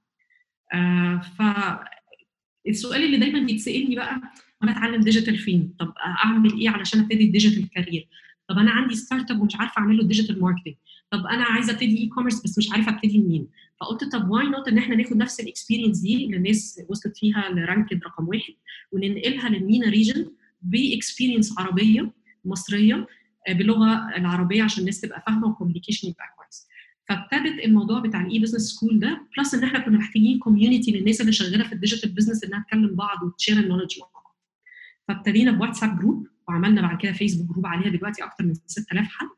C: آه ف السؤال اللي دايما بيتسألني بقى أنا أتعلم digital فين؟ طب أعمل إيه علشان أبتدي ال digital career؟ طب أنا عندي startup ومش عارفة أعمل له digital marketing طب أنا عايزة أبتدي e-commerce بس مش عارفة أبتدي منين. فقلت طب why not إن إحنا ناخد نفس ال experience دي اللي الناس وصلت فيها ل ranked رقم واحد وننقلها لل MENA region ب experience عربية مصرية باللغة العربية عشان الناس تبقى فاهمة وال communication يبقى كويس. فابتدت الموضوع بتاع ال E-Business School ده plus إن إحنا كنا محتاجين community للناس اللي شغالة في ال digital business إنها تكلم بعض وت share ال knowledge مع بعض. فابتدينا بواتساب group وعملنا بعد كده فيسبوك group عليها دلوقتي أكتر من 6000 حد.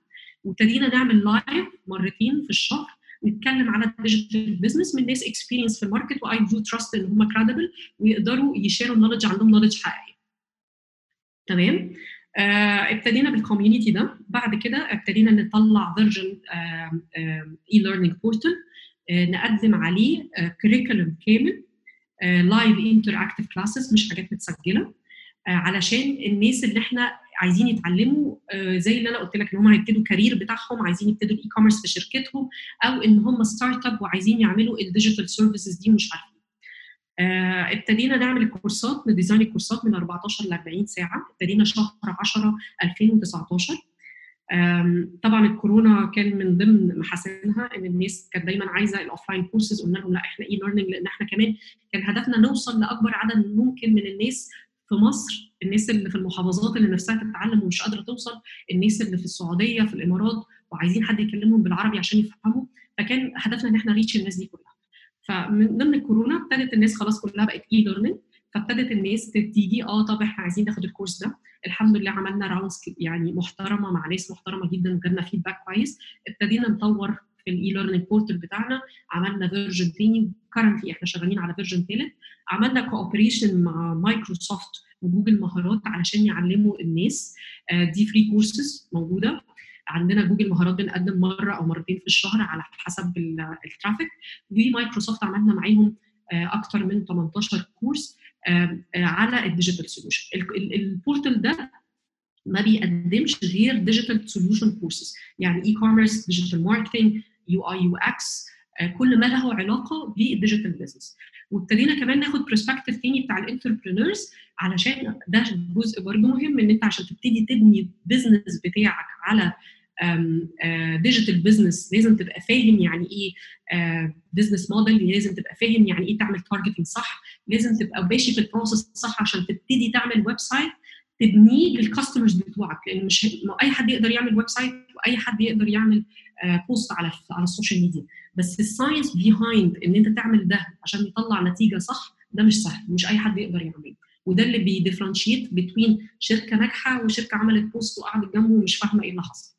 C: وابتدينا نعمل live مرتين في الشهر نتكلم على ال digital business من ناس experience في ال market و I do trust إن هم credible ويقدروا ي share وا ال knowledge عندهم knowledge حقيقية. تمام؟ آه ابتدينا بال community ده. بعد كده ابتدينا نطلع version e-learning portal نقدم عليه curriculum كامل live interactive classes مش حاجات متسجلة. آه علشان الناس اللي إحنا عايزين يتعلموا آه زي اللي أنا قلت لك ان هم هيبتدوا ال career بتاعهم عايزين يبتدوا ال e-commerce في شركتهم أو إن هم startup وعايزين يعملوا ال digital services دي ومش عارفين. آه ابتدينا نعمل الكورسات ن design الكورسات من 14 ل 40 ساعة ابتدينا شهر 10 2019 طبعا الكورونا كان من ضمن محاسنها إن الناس كانت دايما عايزة ال offline courses قلنا لهم لا إحنا e-learning لأن إحنا كمان كان هدفنا نوصل لأكبر عدد ممكن من الناس في مصر الناس اللي في المحافظات اللي نفسها تتعلم ومش قادرة توصل الناس اللي في السعودية في الإمارات وعايزين حد يكلمهم بالعربي عشان يفهموا. فكان هدفنا إن إحنا reach الناس دي كلها. فمن ضمن الكورونا ابتدت الناس خلاص كلها بقت e-learning فابتدت الناس تيجي آه طب إحنا عايزين ناخد الكورس ده. الحمد لله عملنا rounds يعني محترمة مع ناس محترمة جدا وجالنا feedback كويس. ابتدينا نطور في ال e-learning portal بتاعنا عملنا version تاني currently إحنا شغالين على version ثالث عملنا cooperation مع مايكروسوفت وجوجل مهارات علشان يعلموا الناس دي free courses موجودة. عندنا جوجل مهارات بنقدم مرة أو مرتين في الشهر على حسب ال traffic ومايكروسوفت عملنا معاهم أكتر من 18 كورس على ال digital solution ال portal ده ما بيقدمش غير digital solution courses يعني e-commerce digital marketing UI UX كل ما له علاقة بال digital business وابتدينا كمان ناخد perspective تاني بتاع ال entrepreneurs علشان ده جزء برضه مهم إن أنت عشان تبتدي تبني ال business بتاعك على digital business لازم تبقى فاهم يعني إيه business model لازم تبقى فاهم يعني إيه تعمل targeting صح لازم تبقى ماشي في ال process صح عشان تبتدي تعمل website تبنيه لل customers بتوعك. لأن مش أي حد يقدر يعمل website وأي حد يقدر يعمل post على على ال social media. بس ال science behind إن أنت تعمل ده عشان يطلع نتيجة صح ده مش سهل. مش أي حد يقدر يعمله وده اللي بي differentiate بين شركة ناجحة وشركة عملت post وقعدت جنبه ومش فاهمة إيه اللي حصل.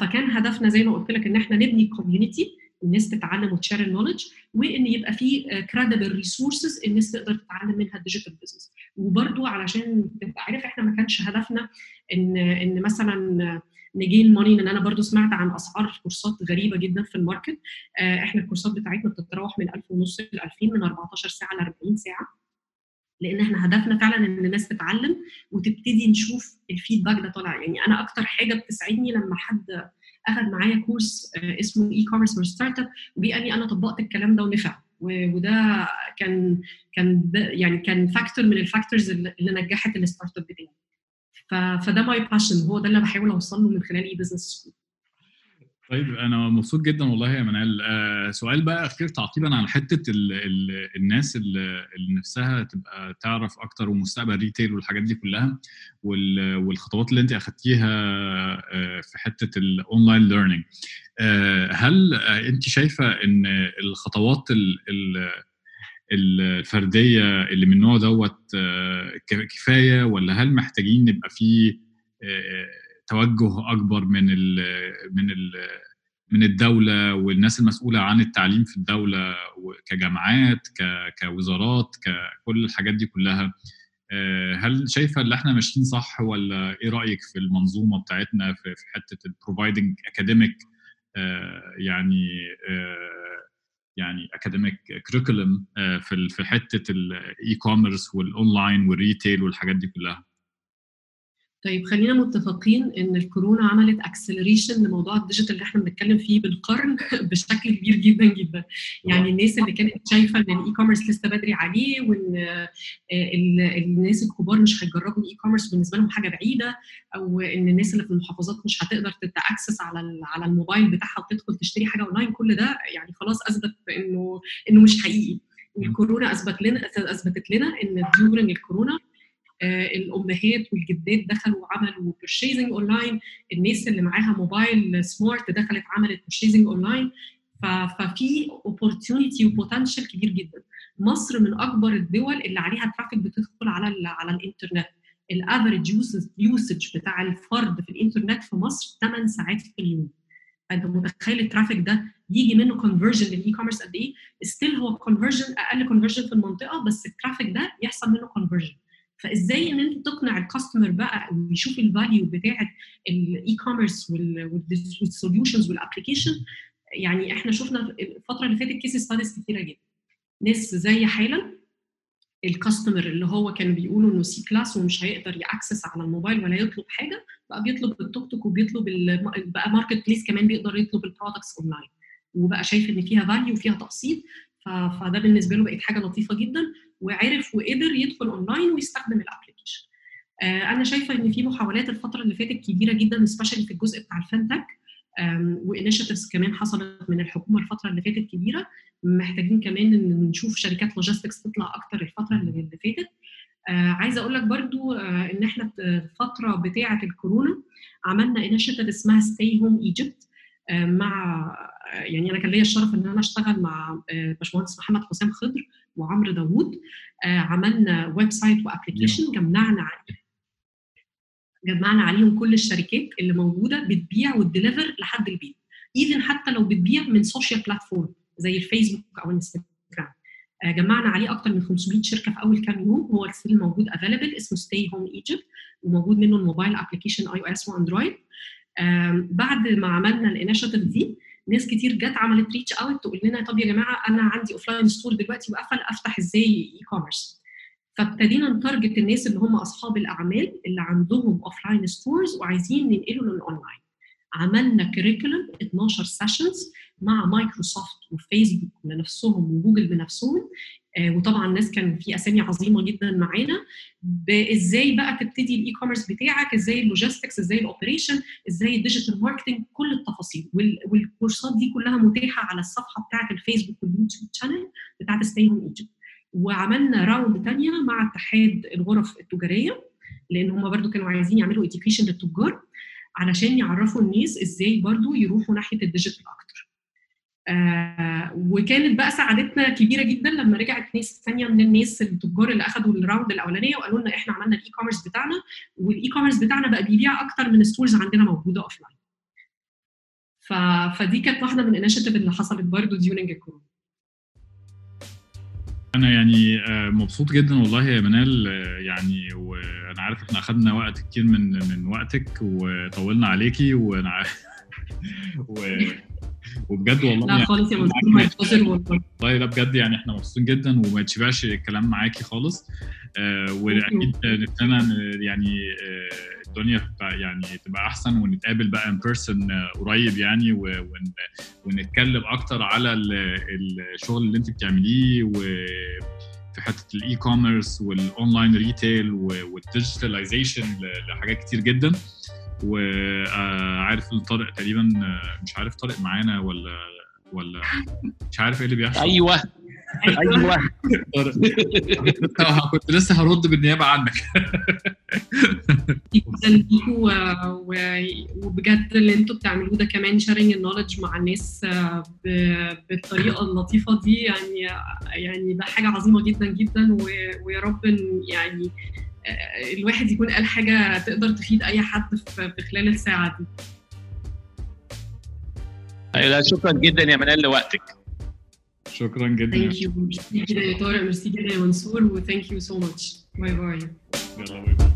C: فكان هدفنا زي ما قلت لك إن إحنا نبني community الناس تتعلم وت share ال knowledge وإن يبقى في credible resources الناس تقدر تتعلم منها ال digital business وبرده علشان تبقى عارف إحنا ما كانش هدفنا إن إن مثلا ن gain money ان أنا برضو سمعت عن أسعار كورسات غريبة جدا في ال market. إحنا الكورسات بتاعتنا بتتراوح من 1000 ونص ل 2000 من 14 ساعة ل 40 ساعة. لأن إحنا هدفنا فعلا إن الناس تتعلم وتبتدي نشوف ال feedback ده طالع. يعني أنا أكتر حاجة بتسعدني لما حد أخذ معايا كورس اسمه e-commerce for startup قال لي أنا طبقت الكلام ده ونفع. وده كان كان يعني كان factor من ال factors اللي نجحت ال startup بتاعي. فده my passion هو ده اللي بحاول اوصل له من خلال E-Business School
A: طيب أنا مبسوط جدا والله يا منال. آه سؤال بقى أخير تعقيبا على حتة ال ال الناس اللي, نفسها تبقى تعرف أكتر ومستقبل retail والحاجات دي كلها والخطوات اللي أنت أخدتيها آه في حتة ال online learning آه هل أنت شايفة إن الخطوات ال ال الفردية اللي من النوع دوت كفاية؟ ولا هل محتاجين نبقى في توجه أكبر من ال من ال من الدولة والناس المسؤولة عن التعليم في الدولة كجامعات كوزارات ككل الحاجات دي كلها. هل شايفة ان إحنا ماشيين صح ولا إيه رأيك في المنظومة بتاعتنا في حتة ال providing academic يعني يعني academic curriculum في حتة ال e-commerce وال online وال retail والحاجات دي كلها؟
C: طيب خلينا متفقين إن الكورونا عملت acceleration لموضوع ال digital اللي إحنا بنتكلم فيه بالقرن بشكل كبير جدا جدا. يعني الناس اللي كانت شايفة إن ال e-commerce لسه بدري عليه وإن الناس الكبار مش هيجربوا ال e-commerce بالنسبة لهم حاجة بعيدة أو إن الناس اللي في المحافظات مش هتقدر ت access على على الموبايل بتاعها وتدخل تشتري حاجة اونلاين كل ده يعني خلاص أثبت إنه إنه مش حقيقي. والكورونا أثبت لنا أثبتت لنا إن during الكورونا الأمهات والجدات دخلوا وعملوا purchasing online الناس اللي معاها موبايل smart دخلت عملت purchasing online ففي opportunity و potential كبير جدا. مصر من أكبر الدول اللي عليها traffic بتدخل على على الإنترنت. ال average usage بتاع الفرد في الإنترنت في مصر 8 ساعات في اليوم. فأنت متخيل ال traffic ده يجي منه conversion لل e-commerce قد إيه؟ still هو conversion أقل conversion في المنطقة بس ال traffic ده يحصل منه conversion فإزاي إن أنت تقنع ال customer بقى ويشوف ال value بتاعه ال e-commerce وال solutions وال application يعني إحنا شفنا الفترة اللي فاتت case studies كتيرة جدا. ناس زي حالا ال customer اللي هو كانوا بيقولوا إنه C class ومش هيقدر ي access على الموبايل ولا يطلب حاجة بقى بيطلب التوك توك وبيطلب بقى marketplace كمان بيقدر يطلب ال products online وبقى شايف إن فيها value وفيها تقسيط فده بالنسبة له بقت حاجة لطيفة جدا. وعرف وقدر يدخل اونلاين ويستخدم ال application. آه أنا شايفة إن في محاولات الفترة اللي فاتت كبيرة جدا specially في الجزء بتاع ال fintech و initiatives كمان حصلت من الحكومة الفترة اللي فاتت كبيرة. محتاجين كمان إن نشوف شركات logistics تطلع أكتر الفترة اللي فاتت. آه عايزة أقول لك برضو آه إن إحنا الفترة بتاعة الكورونا عملنا initiative اسمها Stay Home Egypt مع يعني أنا كان ليا الشرف إن أنا أشتغل مع باشمهندس محمد حسام خضر وعمرو داوود. عملنا website و application جمعنا جمعنا عليهم كل الشركات اللي موجودة بتبيع وت deliver لحد البيت. even حتى لو بتبيع من social platform زي الفيسبوك أو الانستغرام جمعنا عليه أكتر من 500 شركة في أول كام يوم. هو still موجود available اسمه Stay Home Egypt وموجود منه ال mobile application iOS وأندرويد. بعد ما عملنا ال initiative دي ناس كتير جت عملت reach out تقول لنا طب يا جماعة أنا عندي offline store دلوقتي وقفل أفتح إزاي e-commerce فابتدينا ن target الناس اللي هم أصحاب الأعمال اللي عندهم offline stores وعايزين ننقله للاونلاين عملنا curriculum 12 sessions مع مايكروسوفت وفيسبوك بنفسهم وجوجل بنفسهم. وطبعا الناس كان في أسامي عظيمة جدا معانا. إزاي بقى تبتدي ال e-commerce بتاعك؟ إزاي ال logistics؟ إزاي ال operation إزاي ال digital marketing كل التفاصيل. والكورسات دي كلها متاحة على الصفحة بتاعة الفيسبوك واليوتيوب channel بتاعة Stay Home Egypt وعملنا round ثانية مع اتحاد الغرف التجارية لأن هم برضو كانوا عايزين يعملوا education للتجار علشان يعرفوا الناس إزاي برضو يروحوا ناحية ال digital أكتر. آه وكانت بقى سعادتنا كبيرة جدا لما رجعت ناس ثانية من الناس التجار اللي اخذوا ال round الأولانية وقالوا لنا إحنا عملنا ال e-commerce بتاعنا وال e-commerce بتاعنا بقى بيبيع أكتر من stores عندنا موجودة offline ف... فدي كانت واحدة من ال initiative اللي حصلت برضه during الكورونا.
A: أنا يعني مبسوط جدا والله يا منال يعني وأنا عارف إحنا اخذنا وقت كتير من من وقتك وطولنا عليكي وأنا و... وبجد والله
C: لا خالص يا منصور والله.
A: والله لا بجد يعني إحنا مبسوطين جدا وما يتشبعش الكلام معاكي خالص. آه وأكيد نتمنى يعني آه الدنيا يعني تبقى أحسن ونتقابل بقى in person قريب يعني ونتكلم أكتر على الشغل اللي انت بتعمليه و في حتة ال e-commerce وال online retail وال digitalization لحاجات كتير جدا. وعارف إن طارق تقريبا مش عارف طارق معانا ولا ولا مش عارف إيه اللي بيحصل.
B: أيوه أيوه
A: كنت لسه هرد بالنيابة عنك.
C: وبجد اللي أنتوا بتعملوه ده كمان شيرنج النولج مع الناس بالطريقة اللطيفة دي يعني يعني ده حاجة عظيمة جدا جدا ويا رب يعني الواحد يكون قال حاجة تقدر تفيد أي حد في خلال الساعة دي.
B: لا شكرا جدا يا منال لوقتك.
A: شكرا جدا
C: thank you merci جدا يا طارق ميرسي جدا يا منصور و thank you so much bye bye
A: يلا bye bye